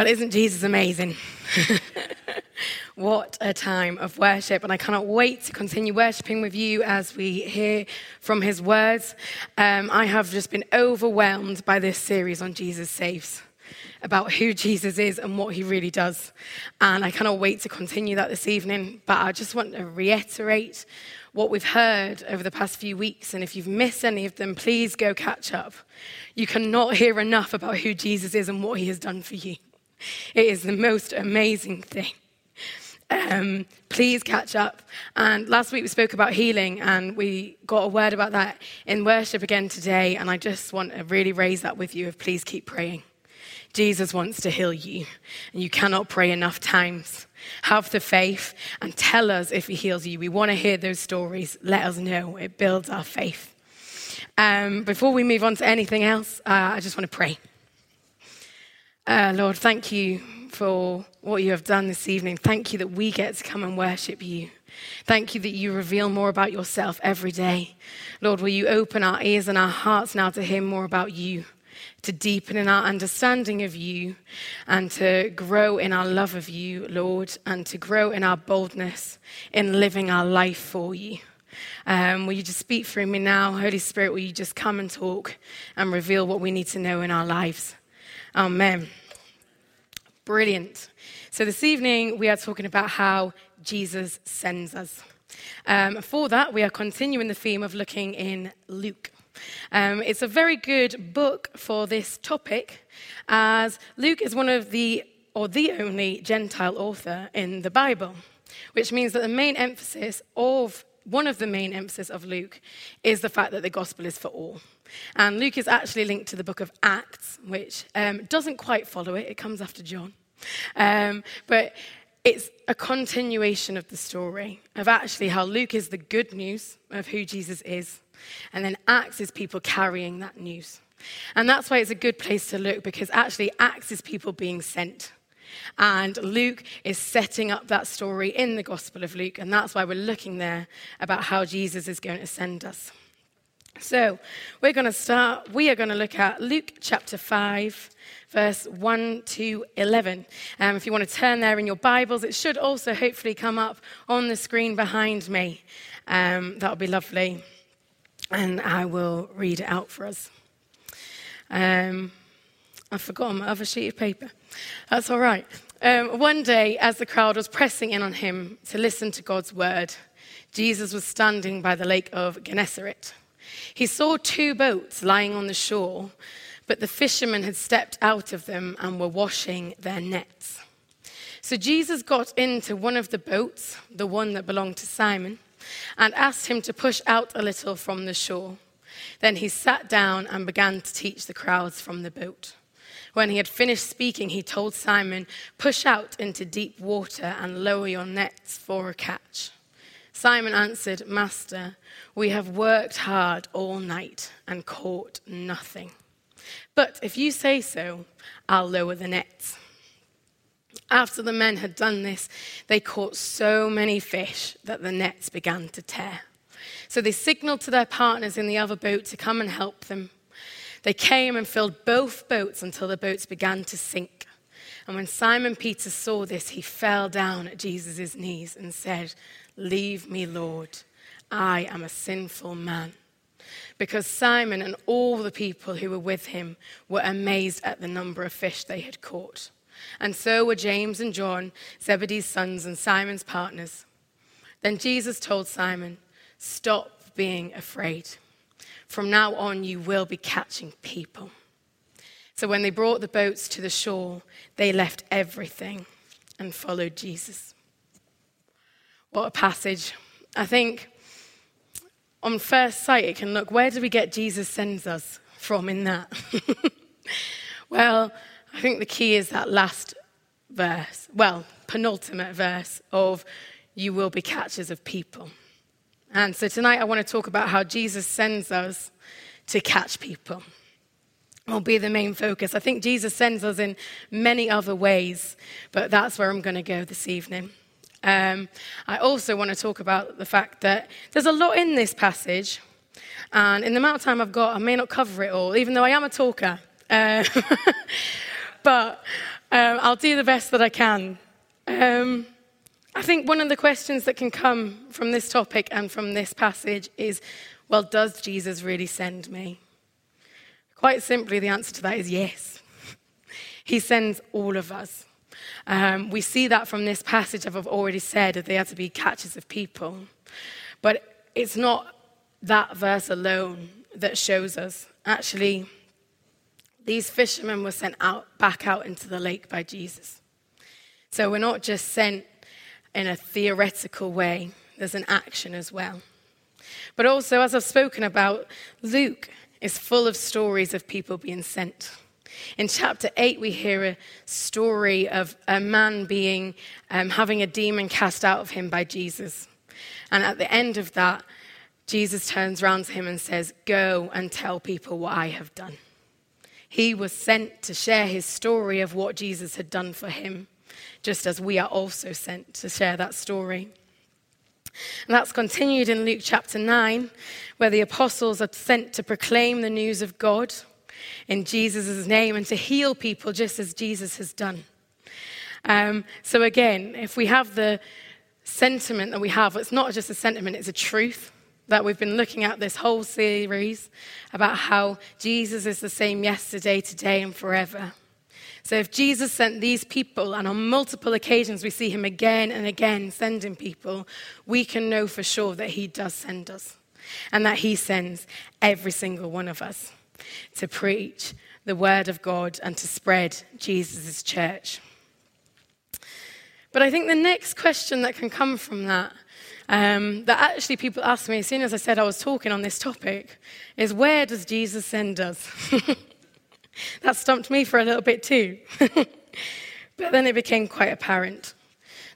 Well, isn't Jesus amazing? what a time of worship. And I cannot wait to continue worshiping with you as we hear from his words. Um, I have just been overwhelmed by this series on Jesus Saves, about who Jesus is and what he really does. And I cannot wait to continue that this evening. But I just want to reiterate what we've heard over the past few weeks. And if you've missed any of them, please go catch up. You cannot hear enough about who Jesus is and what he has done for you. It is the most amazing thing. Um, please catch up. And last week we spoke about healing, and we got a word about that in worship again today. And I just want to really raise that with you of please keep praying. Jesus wants to heal you, and you cannot pray enough times. Have the faith and tell us if He heals you. We want to hear those stories. Let us know. It builds our faith. Um, before we move on to anything else, uh, I just want to pray. Uh, Lord, thank you for what you have done this evening. Thank you that we get to come and worship you. Thank you that you reveal more about yourself every day. Lord, will you open our ears and our hearts now to hear more about you, to deepen in our understanding of you, and to grow in our love of you, Lord, and to grow in our boldness in living our life for you. Um, will you just speak through me now? Holy Spirit, will you just come and talk and reveal what we need to know in our lives? Amen. Brilliant. So, this evening we are talking about how Jesus sends us. Um, for that, we are continuing the theme of looking in Luke. Um, it's a very good book for this topic, as Luke is one of the, or the only Gentile author in the Bible, which means that the main emphasis of one of the main emphasis of Luke is the fact that the gospel is for all. And Luke is actually linked to the book of Acts, which um, doesn't quite follow it, it comes after John. Um, but it's a continuation of the story of actually how Luke is the good news of who Jesus is, and then Acts is people carrying that news. And that's why it's a good place to look because actually Acts is people being sent. And Luke is setting up that story in the Gospel of Luke, and that's why we're looking there about how Jesus is going to send us. So, we're going to start, we are going to look at Luke chapter 5, verse 1 to 11. Um, if you want to turn there in your Bibles, it should also hopefully come up on the screen behind me. Um, that'll be lovely. And I will read it out for us. Um, I've forgotten my other sheet of paper. That's all right. Um, one day, as the crowd was pressing in on him to listen to God's word, Jesus was standing by the lake of Gennesaret. He saw two boats lying on the shore but the fishermen had stepped out of them and were washing their nets. So Jesus got into one of the boats, the one that belonged to Simon, and asked him to push out a little from the shore. Then he sat down and began to teach the crowds from the boat. When he had finished speaking, he told Simon, Push out into deep water and lower your nets for a catch. Simon answered, Master, we have worked hard all night and caught nothing. But if you say so, I'll lower the nets. After the men had done this, they caught so many fish that the nets began to tear. So they signaled to their partners in the other boat to come and help them. They came and filled both boats until the boats began to sink. And when Simon Peter saw this, he fell down at Jesus' knees and said, Leave me, Lord. I am a sinful man because Simon and all the people who were with him were amazed at the number of fish they had caught. And so were James and John, Zebedee's sons and Simon's partners. Then Jesus told Simon, Stop being afraid. From now on, you will be catching people. So when they brought the boats to the shore, they left everything and followed Jesus. What a passage. I think on first sight, it can look, where do we get Jesus sends us from in that? well, I think the key is that last verse, well, penultimate verse of you will be catchers of people. And so tonight I want to talk about how Jesus sends us to catch people. Will be the main focus. I think Jesus sends us in many other ways, but that's where I'm going to go this evening. Um, I also want to talk about the fact that there's a lot in this passage, and in the amount of time I've got, I may not cover it all, even though I am a talker. Uh, but Um, I'll do the best that I can. Um, I think one of the questions that can come from this topic and from this passage is well, does Jesus really send me? Quite simply, the answer to that is yes. He sends all of us. Um, we see that from this passage, I've already said, that they had to be catchers of people. But it's not that verse alone that shows us. Actually, these fishermen were sent out back out into the lake by Jesus. So we're not just sent in a theoretical way, there's an action as well. But also, as I've spoken about, Luke is full of stories of people being sent. In chapter 8, we hear a story of a man being, um, having a demon cast out of him by Jesus. And at the end of that, Jesus turns around to him and says, Go and tell people what I have done. He was sent to share his story of what Jesus had done for him, just as we are also sent to share that story. And that's continued in Luke chapter 9, where the apostles are sent to proclaim the news of God in Jesus' name and to heal people just as Jesus has done. Um, so, again, if we have the sentiment that we have, it's not just a sentiment, it's a truth that we've been looking at this whole series about how Jesus is the same yesterday, today, and forever. So if Jesus sent these people, and on multiple occasions we see him again and again sending people, we can know for sure that he does send us and that he sends every single one of us to preach the word of God and to spread Jesus' church. But I think the next question that can come from that, um, that actually people ask me as soon as I said I was talking on this topic, is where does Jesus send us? That stumped me for a little bit too. but then it became quite apparent.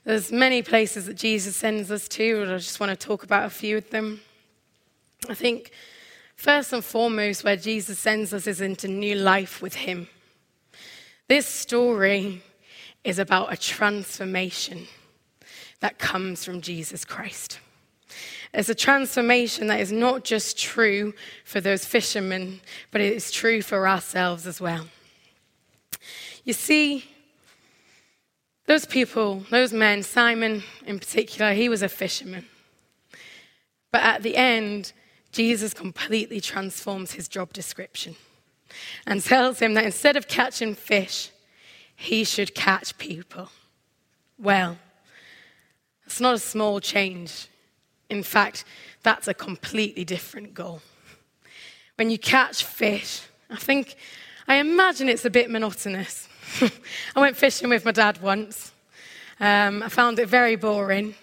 There's many places that Jesus sends us to, and I just want to talk about a few of them. I think first and foremost, where Jesus sends us is into new life with Him. This story is about a transformation that comes from Jesus Christ. It's a transformation that is not just true for those fishermen, but it is true for ourselves as well. You see, those people, those men, Simon in particular, he was a fisherman. But at the end, Jesus completely transforms his job description and tells him that instead of catching fish, he should catch people. Well, it's not a small change in fact, that's a completely different goal. When you catch fish, I think, I imagine it's a bit monotonous. I went fishing with my dad once. Um, I found it very boring.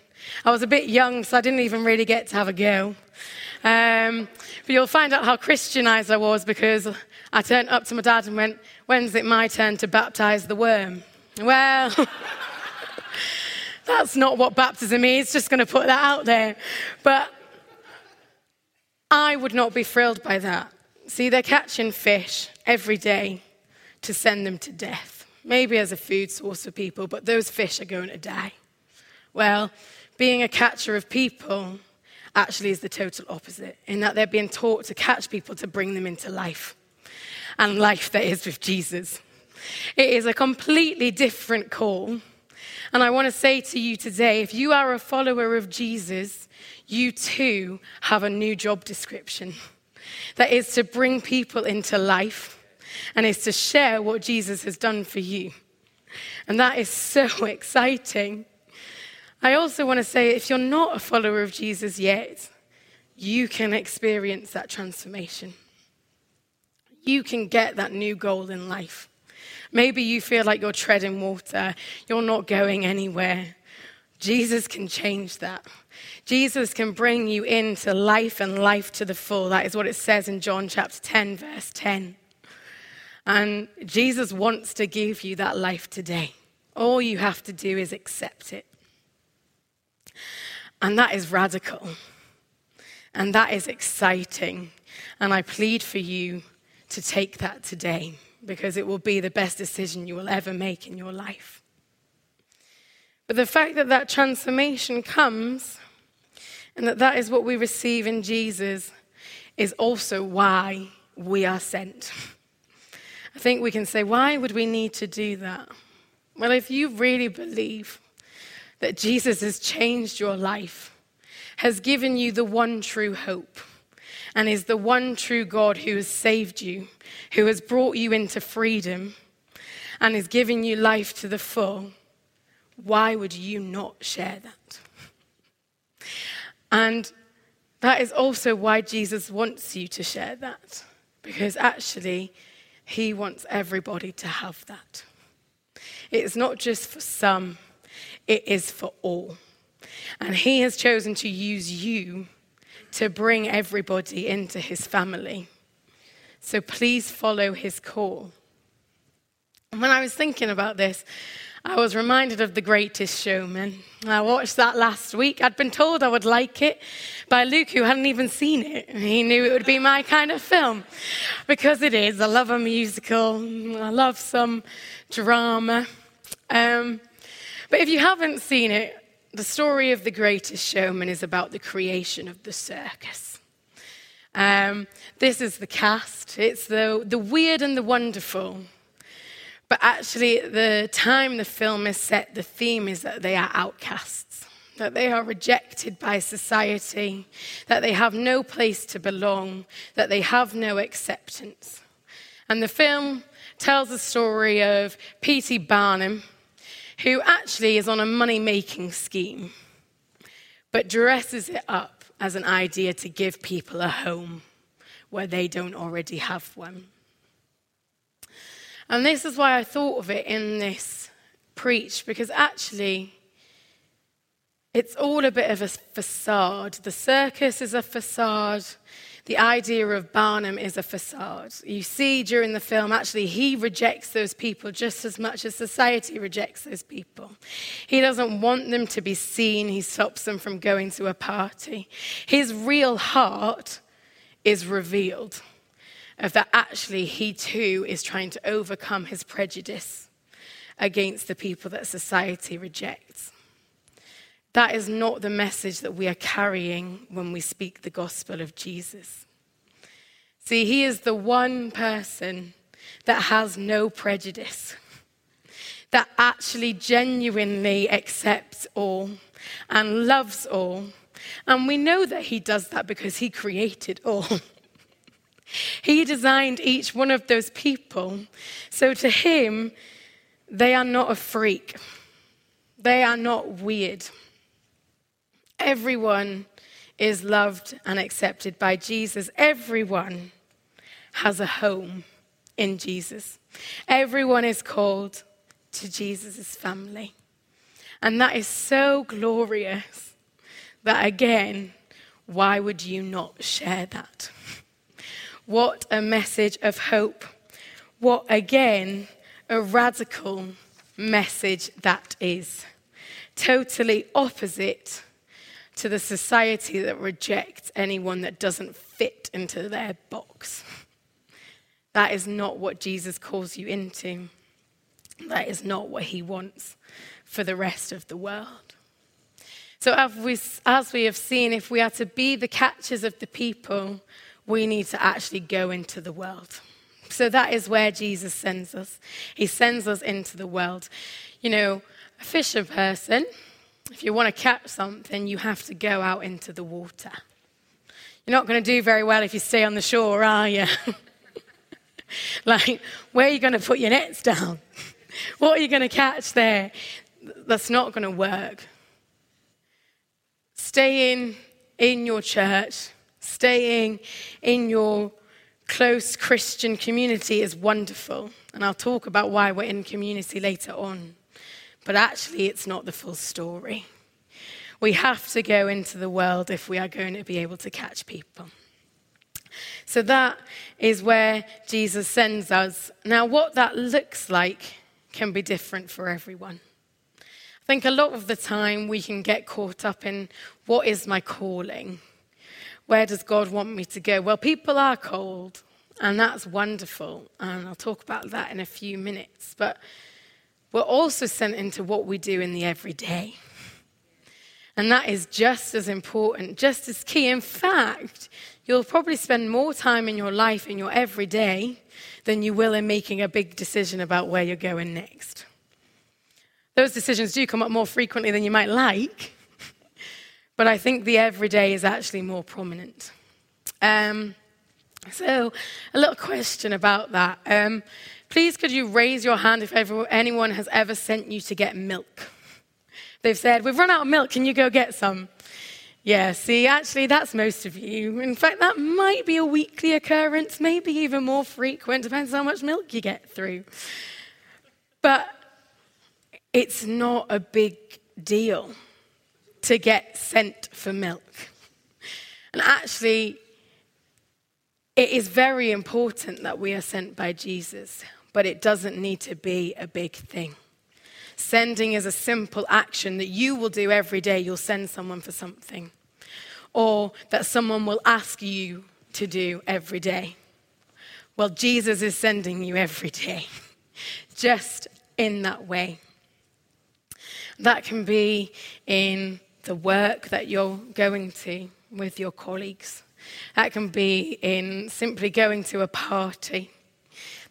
I was a bit young, so I didn't even really get to have a go. Um, but you'll find out how Christianized I was because I turned up to my dad and went, When's it my turn to baptize the worm? Well, That's not what baptism is, just going to put that out there. But I would not be thrilled by that. See, they're catching fish every day to send them to death, maybe as a food source for people, but those fish are going to die. Well, being a catcher of people actually is the total opposite, in that they're being taught to catch people to bring them into life, and life that is with Jesus. It is a completely different call and I want to say to you today if you are a follower of Jesus, you too have a new job description that is to bring people into life and is to share what Jesus has done for you. And that is so exciting. I also want to say if you're not a follower of Jesus yet, you can experience that transformation. You can get that new goal in life. Maybe you feel like you're treading water, you're not going anywhere. Jesus can change that. Jesus can bring you into life and life to the full. That is what it says in John chapter 10, verse 10. And Jesus wants to give you that life today. All you have to do is accept it. And that is radical. And that is exciting. And I plead for you to take that today because it will be the best decision you will ever make in your life. But the fact that that transformation comes and that that is what we receive in Jesus is also why we are sent. I think we can say, why would we need to do that? Well, if you really believe that Jesus has changed your life, has given you the one true hope, and is the one true God who has saved you, who has brought you into freedom, and is giving you life to the full, why would you not share that? And that is also why Jesus wants you to share that, because actually, he wants everybody to have that. It's not just for some, it is for all. And he has chosen to use you to bring everybody into his family. So please follow his call. And when I was thinking about this, I was reminded of The Greatest Showman. I watched that last week. I'd been told I would like it by Luke, who hadn't even seen it. He knew it would be my kind of film because it is. I love a musical, I love some drama. Um, but if you haven't seen it, the story of The Greatest Showman is about the creation of the circus. Um, this is the cast. It's the, the weird and the wonderful. But actually, at the time the film is set, the theme is that they are outcasts, that they are rejected by society, that they have no place to belong, that they have no acceptance. And the film tells the story of P.T. Barnum, who actually is on a money making scheme, but dresses it up as an idea to give people a home where they don't already have one. And this is why I thought of it in this preach, because actually, it's all a bit of a facade. The circus is a facade. The idea of Barnum is a facade. You see during the film, actually, he rejects those people just as much as society rejects those people. He doesn't want them to be seen, he stops them from going to a party. His real heart is revealed of that actually he too is trying to overcome his prejudice against the people that society rejects. That is not the message that we are carrying when we speak the gospel of Jesus. See, he is the one person that has no prejudice, that actually genuinely accepts all and loves all. And we know that he does that because he created all. He designed each one of those people. So to him, they are not a freak, they are not weird. Everyone is loved and accepted by Jesus. Everyone has a home in Jesus. Everyone is called to Jesus' family. And that is so glorious that, again, why would you not share that? What a message of hope. What, again, a radical message that is. Totally opposite to the society that rejects anyone that doesn't fit into their box. That is not what Jesus calls you into. That is not what he wants for the rest of the world. So, as we, as we have seen, if we are to be the catchers of the people, we need to actually go into the world. So that is where Jesus sends us. He sends us into the world. You know, a fisher person, if you want to catch something, you have to go out into the water. You're not going to do very well if you stay on the shore, are you? like, where are you going to put your nets down? what are you going to catch there? That's not going to work. Staying in your church Staying in your close Christian community is wonderful. And I'll talk about why we're in community later on. But actually, it's not the full story. We have to go into the world if we are going to be able to catch people. So that is where Jesus sends us. Now, what that looks like can be different for everyone. I think a lot of the time we can get caught up in what is my calling? where does God want me to go? Well, people are cold, and that's wonderful. And I'll talk about that in a few minutes. But we're also sent into what we do in the everyday. And that is just as important, just as key. In fact, you'll probably spend more time in your life, in your everyday, than you will in making a big decision about where you're going next. Those decisions do come up more frequently than you might like, but I think the everyday is actually more prominent. Um, so, a little question about that. Um, please, could you raise your hand if ever, anyone has ever sent you to get milk? They've said, We've run out of milk, can you go get some? Yeah, see, actually, that's most of you. In fact, that might be a weekly occurrence, maybe even more frequent, depends on how much milk you get through. But it's not a big deal to get sent for milk. And actually, it is very important that we are sent by Jesus, but it doesn't need to be a big thing. Sending is a simple action that you will do every day. You'll send someone for something, or that someone will ask you to do every day. Well, Jesus is sending you every day, just in that way. That can be in the work that you're going to with your colleagues. That can be in simply going to a party.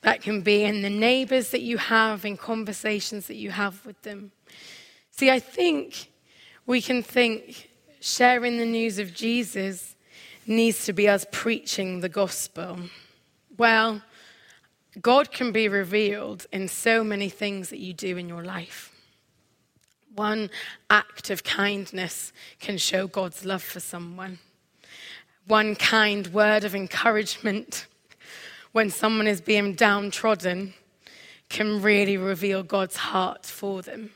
That can be in the neighbors that you have, in conversations that you have with them. See, I think we can think sharing the news of Jesus needs to be us preaching the gospel. Well, God can be revealed in so many things that you do in your life. One act of kindness can show God's love for someone. One kind word of encouragement when someone is being downtrodden can really reveal God's heart for them.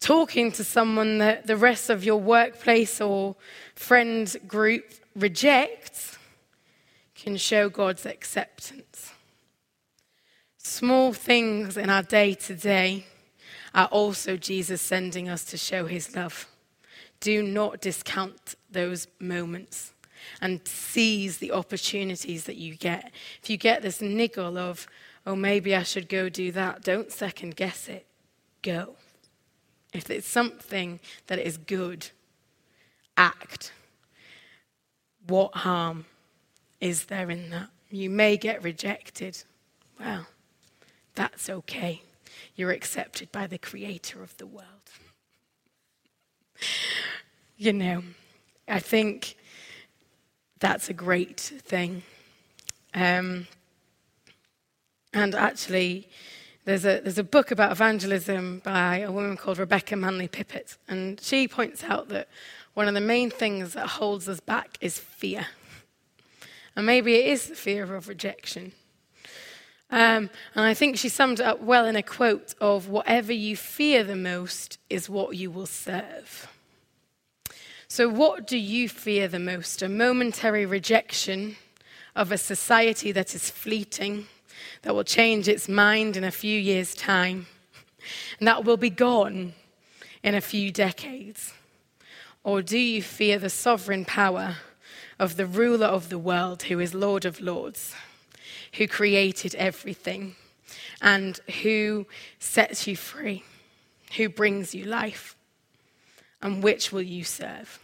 Talking to someone that the rest of your workplace or friend group rejects can show God's acceptance. Small things in our day to day are also Jesus sending us to show his love. Do not discount those moments and seize the opportunities that you get. If you get this niggle of, oh, maybe I should go do that, don't second guess it. Go. If it's something that is good, act. What harm is there in that? You may get rejected. Well, that's okay. You're accepted by the creator of the world. you know, I think that's a great thing. Um, and actually, there's a, there's a book about evangelism by a woman called Rebecca Manley Pippert, and she points out that one of the main things that holds us back is fear. And maybe it is the fear of rejection. Um, and I think she summed it up well in a quote of whatever you fear the most is what you will serve. So, what do you fear the most? A momentary rejection of a society that is fleeting, that will change its mind in a few years' time, and that will be gone in a few decades? Or do you fear the sovereign power of the ruler of the world, who is Lord of Lords, who created everything, and who sets you free, who brings you life? And which will you serve?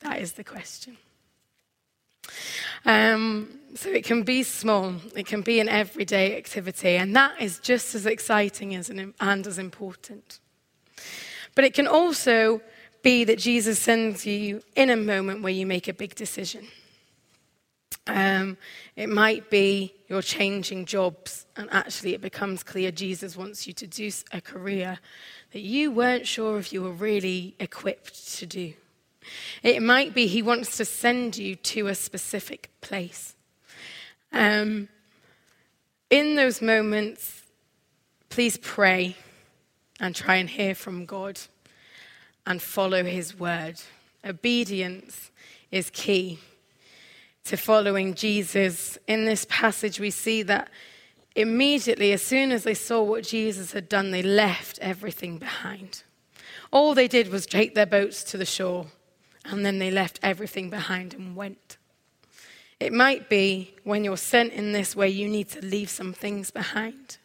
That is the question. Um, so it can be small, it can be an everyday activity, and that is just as exciting as an, and as important. But it can also be that Jesus sends you in a moment where you make a big decision. Um, it might be you're changing jobs, and actually it becomes clear Jesus wants you to do a career that you weren't sure if you were really equipped to do. It might be He wants to send you to a specific place. Um, in those moments, please pray and try and hear from God and follow His word. Obedience is key to following Jesus. In this passage, we see that immediately, as soon as they saw what Jesus had done, they left everything behind. All they did was take their boats to the shore and then they left everything behind and went. It might be when you're sent in this way, you need to leave some things behind.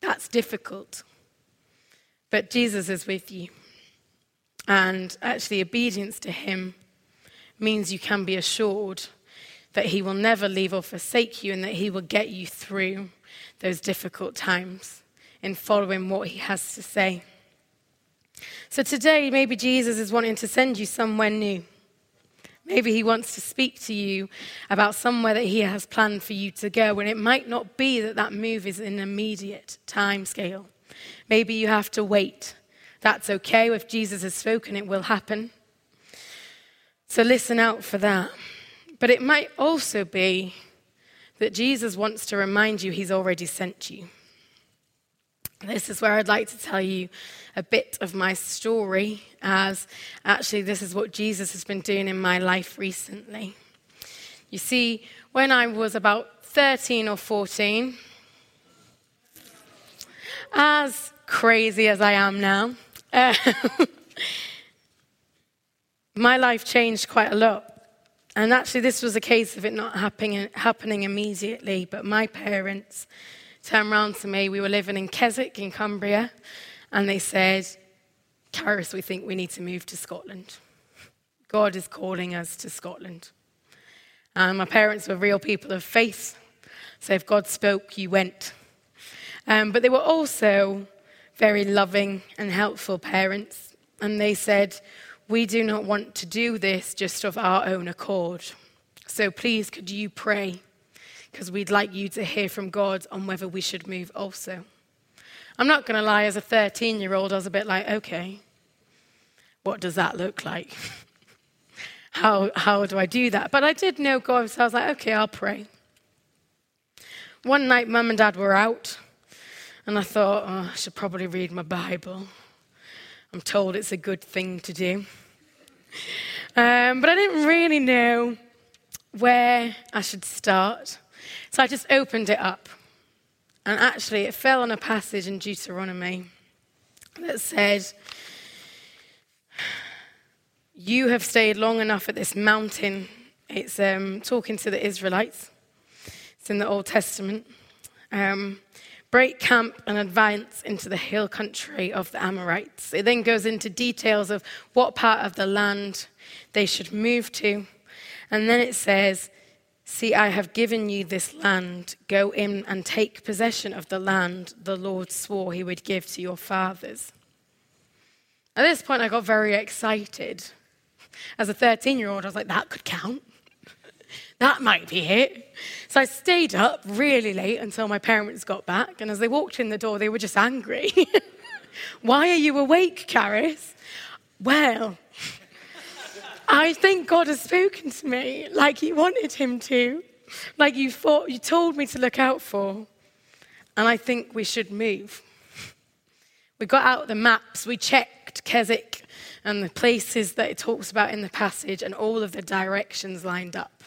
That's difficult. But Jesus is with you. And actually, obedience to Him means you can be assured that He will never leave or forsake you and that He will get you through those difficult times in following what he has to say. So today, maybe Jesus is wanting to send you somewhere new. Maybe he wants to speak to you about somewhere that he has planned for you to go, and it might not be that that move is an immediate time scale. Maybe you have to wait. That's okay. If Jesus has spoken, it will happen. So listen out for that. But it might also be that Jesus wants to remind you he's already sent you. This is where I'd like to tell you a bit of my story, as actually, this is what Jesus has been doing in my life recently. You see, when I was about 13 or 14, as crazy as I am now, uh, my life changed quite a lot. And actually, this was a case of it not happening, happening immediately, but my parents turned around to me. We were living in Keswick in Cumbria, and they said, Caris, we think we need to move to Scotland. God is calling us to Scotland. And my parents were real people of faith, so if God spoke, you went. Um, but they were also very loving and helpful parents, and they said, We do not want to do this just of our own accord. So please, could you pray? Because we'd like you to hear from God on whether we should move also. I'm not going to lie, as a 13 year old, I was a bit like, okay, what does that look like? how, how do I do that? But I did know God, so I was like, okay, I'll pray. One night, mum and dad were out, and I thought, oh, I should probably read my Bible. I'm told it's a good thing to do. Um, but I didn't really know where I should start. So I just opened it up. And actually, it fell on a passage in Deuteronomy that said, You have stayed long enough at this mountain. It's um, talking to the Israelites, it's in the Old Testament. Um, break camp and advance into the hill country of the Amorites. It then goes into details of what part of the land they should move to. And then it says, See, I have given you this land. Go in and take possession of the land the Lord swore he would give to your fathers. At this point, I got very excited. As a 13 year old, I was like, that could count. That might be it. So I stayed up really late until my parents got back. And as they walked in the door, they were just angry. Why are you awake, Caris? Well, I think God has spoken to me like He wanted Him to, like you thought, you told me to look out for. And I think we should move. We got out the maps, we checked Keswick and the places that it talks about in the passage, and all of the directions lined up.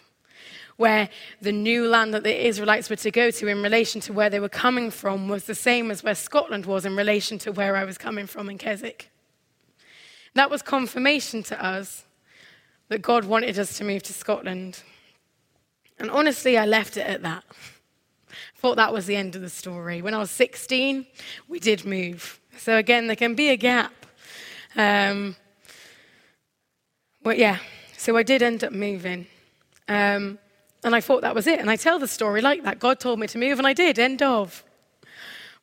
Where the new land that the Israelites were to go to in relation to where they were coming from was the same as where Scotland was in relation to where I was coming from in Keswick. That was confirmation to us that God wanted us to move to Scotland. And honestly, I left it at that. Thought that was the end of the story. When I was 16, we did move. So again, there can be a gap. Um, well, yeah, so I did end up moving. Um, and I thought that was it. And I tell the story like that. God told me to move, and I did. End of.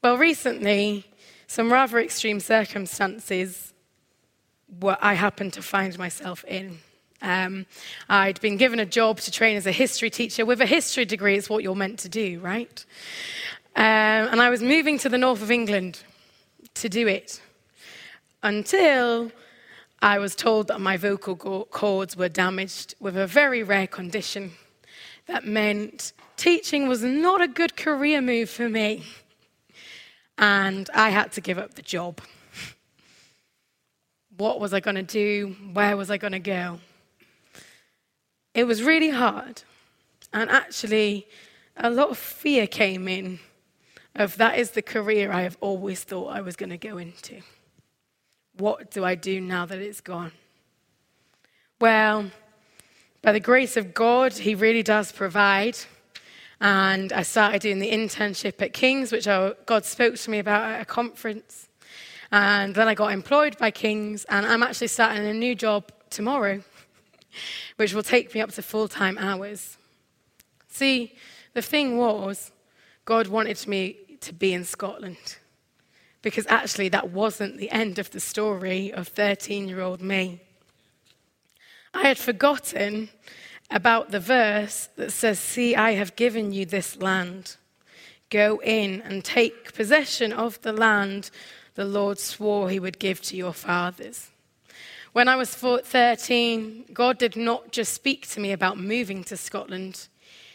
Well, recently, some rather extreme circumstances what I happened to find myself in. Um, I'd been given a job to train as a history teacher. With a history degree, it's what you're meant to do, right? Um, and I was moving to the north of England to do it until I was told that my vocal cords were damaged with a very rare condition that meant teaching was not a good career move for me. And I had to give up the job. What was I going to do? Where was I going to go? It was really hard. And actually, a lot of fear came in of that is the career I have always thought I was going to go into. What do I do now that it's gone? Well, by the grace of God, He really does provide. And I started doing the internship at King's, which God spoke to me about at a conference. And then I got employed by King's, and I'm actually starting a new job tomorrow which will take me up to full time hours. See, the thing was, God wanted me to be in Scotland. because actually that wasn't the end of the story of 13 year old me. I had forgotten about the verse that says, See, I have given you this land. Go in and take possession of the land the Lord swore he would give to your fathers. When I was 13, God did not just speak to me about moving to Scotland,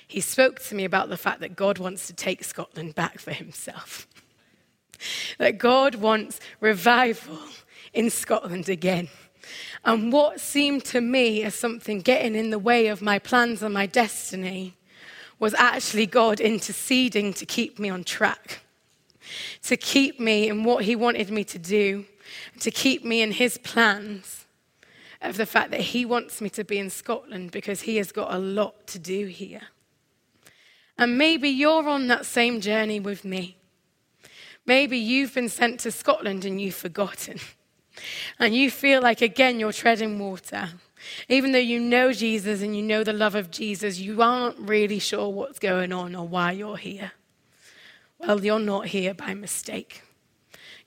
He spoke to me about the fact that God wants to take Scotland back for Himself. that God wants revival in Scotland again. And what seemed to me as something getting in the way of my plans and my destiny was actually God interceding to keep me on track, to keep me in what He wanted me to do, to keep me in His plans of the fact that He wants me to be in Scotland because He has got a lot to do here. And maybe you're on that same journey with me. Maybe you've been sent to Scotland and you've forgotten. and you feel like, again, you're treading water. Even though you know Jesus and you know the love of Jesus, you aren't really sure what's going on or why you're here. Well, you're not here by mistake.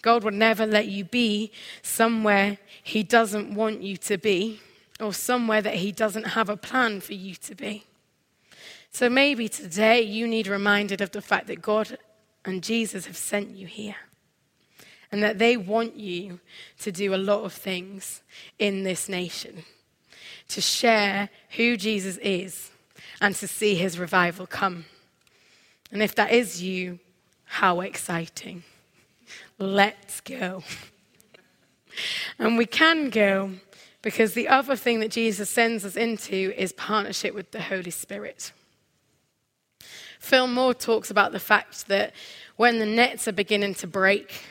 God would never let you be somewhere He doesn't want you to be or somewhere that He doesn't have a plan for you to be. So maybe today you need reminded of the fact that God and Jesus have sent you here and that they want you to do a lot of things in this nation, to share who Jesus is and to see his revival come. And if that is you, how exciting! Let's go. and we can go because the other thing that Jesus sends us into is partnership with the Holy Spirit. Phil Moore talks about the fact that when the nets are beginning to break,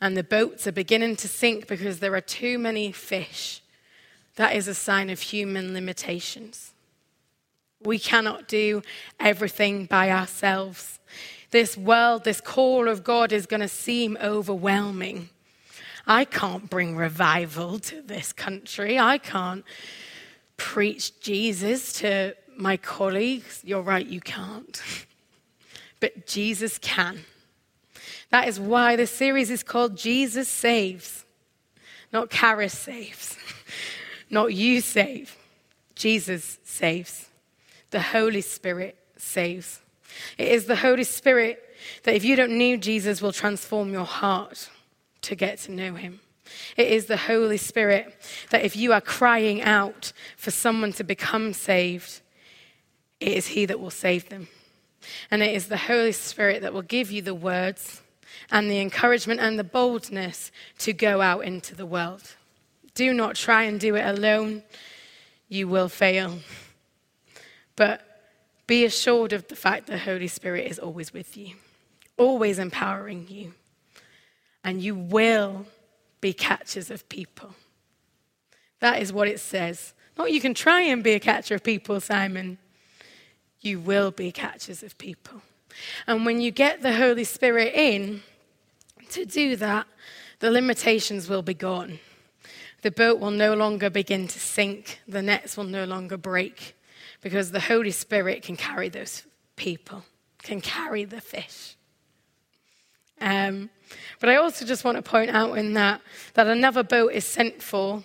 and the boats are beginning to sink because there are too many fish, that is a sign of human limitations. We cannot do everything by ourselves. This world, this call of God is going to seem overwhelming. I can't bring revival to this country. I can't preach Jesus to my colleagues. You're right, you can't. But Jesus can. That is why this series is called Jesus Saves. Not Karis saves, not you save. Jesus saves. The Holy Spirit saves. It is the Holy Spirit that, if you don't know Jesus, will transform your heart to get to know him. It is the Holy Spirit that, if you are crying out for someone to become saved, it is He that will save them. And it is the Holy Spirit that will give you the words and the encouragement and the boldness to go out into the world. Do not try and do it alone, you will fail. But be assured of the fact the Holy Spirit is always with you, always empowering you, and you will be catchers of people. That is what it says. Not you can try and be a catcher of people, Simon. You will be catchers of people. And when you get the Holy Spirit in to do that, the limitations will be gone. The boat will no longer begin to sink, the nets will no longer break, because the Holy Spirit can carry those people, can carry the fish. Um, but I also just want to point out in that that another boat is sent for,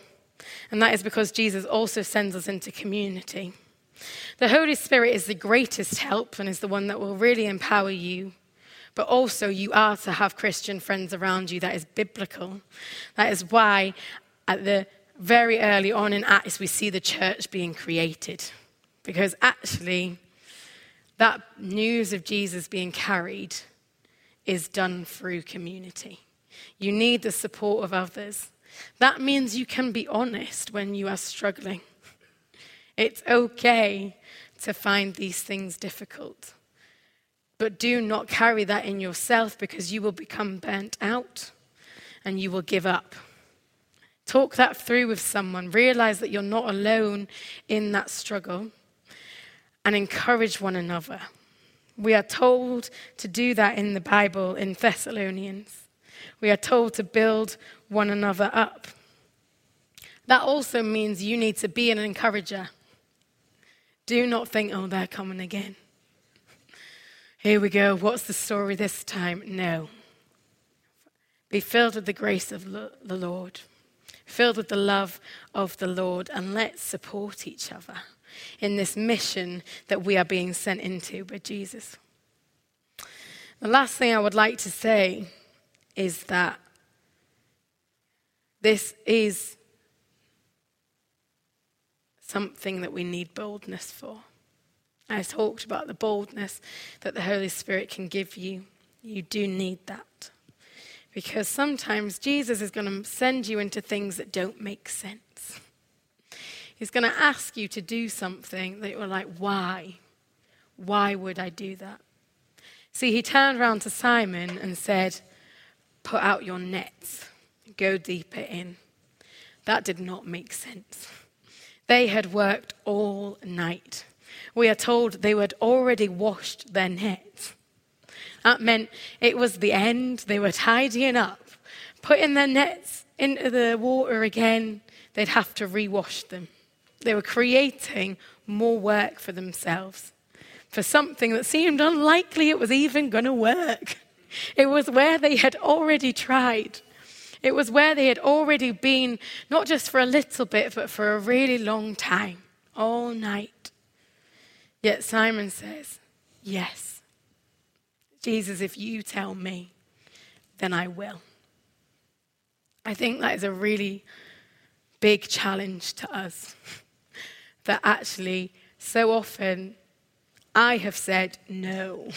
and that is because Jesus also sends us into community. The Holy Spirit is the greatest help and is the one that will really empower you. But also, you are to have Christian friends around you. That is biblical. That is why, at the very early on in Acts, we see the church being created. Because actually, that news of Jesus being carried is done through community. You need the support of others. That means you can be honest when you are struggling. It's okay to find these things difficult. But do not carry that in yourself because you will become burnt out and you will give up. Talk that through with someone. Realize that you're not alone in that struggle and encourage one another. We are told to do that in the Bible in Thessalonians. We are told to build one another up. That also means you need to be an encourager. Do not think, oh, they're coming again. Here we go. What's the story this time? No. Be filled with the grace of the Lord, filled with the love of the Lord, and let's support each other in this mission that we are being sent into by Jesus. The last thing I would like to say is that this is something that we need boldness for. I talked about the boldness that the Holy Spirit can give you. You do need that. Because sometimes Jesus is going to send you into things that don't make sense. He's going to ask you to do something that you're like, why? Why would I do that? See, he turned around to Simon and said, Put out your nets, go deeper in. That did not make sense. They had worked all night. We are told they had already washed their nets. That meant it was the end. They were tidying up, putting their nets into the water again. They'd have to rewash them. They were creating more work for themselves for something that seemed unlikely it was even going to work. It was where they had already tried. It was where they had already been, not just for a little bit, but for a really long time, all night. Yet Simon says, Yes. Jesus, if you tell me, then I will. I think that is a really big challenge to us. that actually, so often, I have said, No,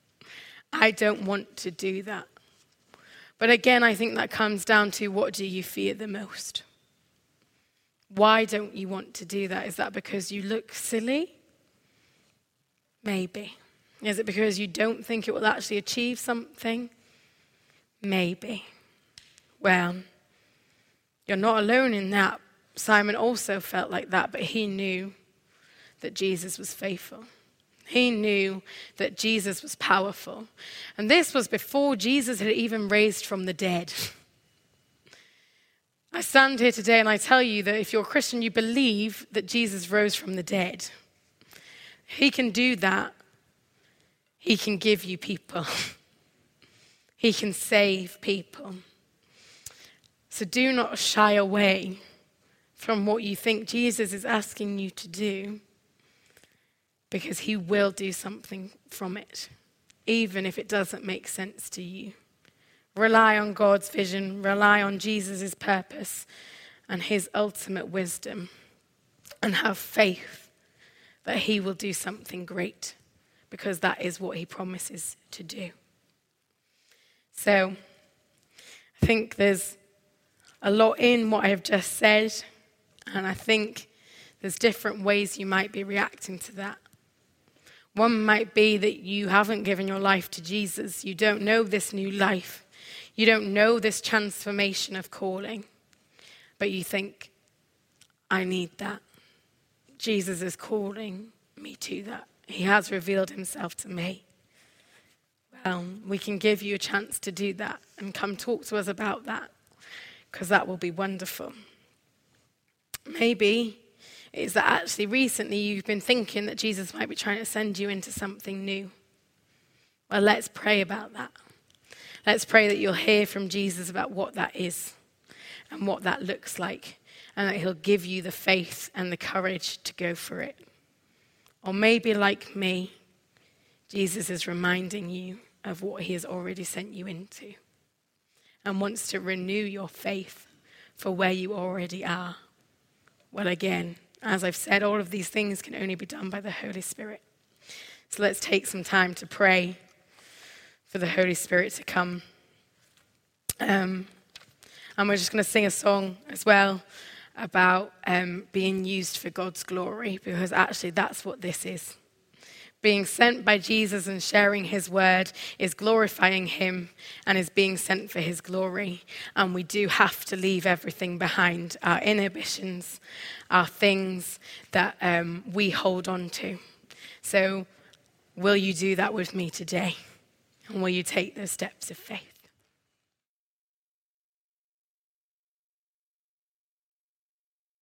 I don't want to do that. But again, I think that comes down to what do you fear the most? Why don't you want to do that? Is that because you look silly? Maybe. Is it because you don't think it will actually achieve something? Maybe. Well, you're not alone in that. Simon also felt like that, but he knew that Jesus was faithful. He knew that Jesus was powerful. And this was before Jesus had even raised from the dead. I stand here today and I tell you that if you're a Christian, you believe that Jesus rose from the dead. He can do that. He can give you people. He can save people. So do not shy away from what you think Jesus is asking you to do because he will do something from it, even if it doesn't make sense to you. Rely on God's vision, rely on Jesus' purpose and his ultimate wisdom, and have faith that he will do something great because that is what he promises to do. So, I think there's a lot in what I have just said, and I think there's different ways you might be reacting to that. One might be that you haven't given your life to Jesus. You don't know this new life. You don't know this transformation of calling. But you think, I need that. Jesus is calling me to that. He has revealed himself to me. Well, we can give you a chance to do that and come talk to us about that because that will be wonderful. Maybe it's that actually recently you've been thinking that Jesus might be trying to send you into something new. Well, let's pray about that. Let's pray that you'll hear from Jesus about what that is and what that looks like, and that he'll give you the faith and the courage to go for it. Or maybe, like me, Jesus is reminding you of what he has already sent you into and wants to renew your faith for where you already are. Well, again, as I've said, all of these things can only be done by the Holy Spirit. So let's take some time to pray for the Holy Spirit to come. Um, and we're just going to sing a song as well about um, being used for God's glory, because actually that's what this is. Being sent by Jesus and sharing his word is glorifying him and is being sent for his glory. And we do have to leave everything behind our inhibitions, our things that um, we hold on to. So, will you do that with me today? And will you take those steps of faith?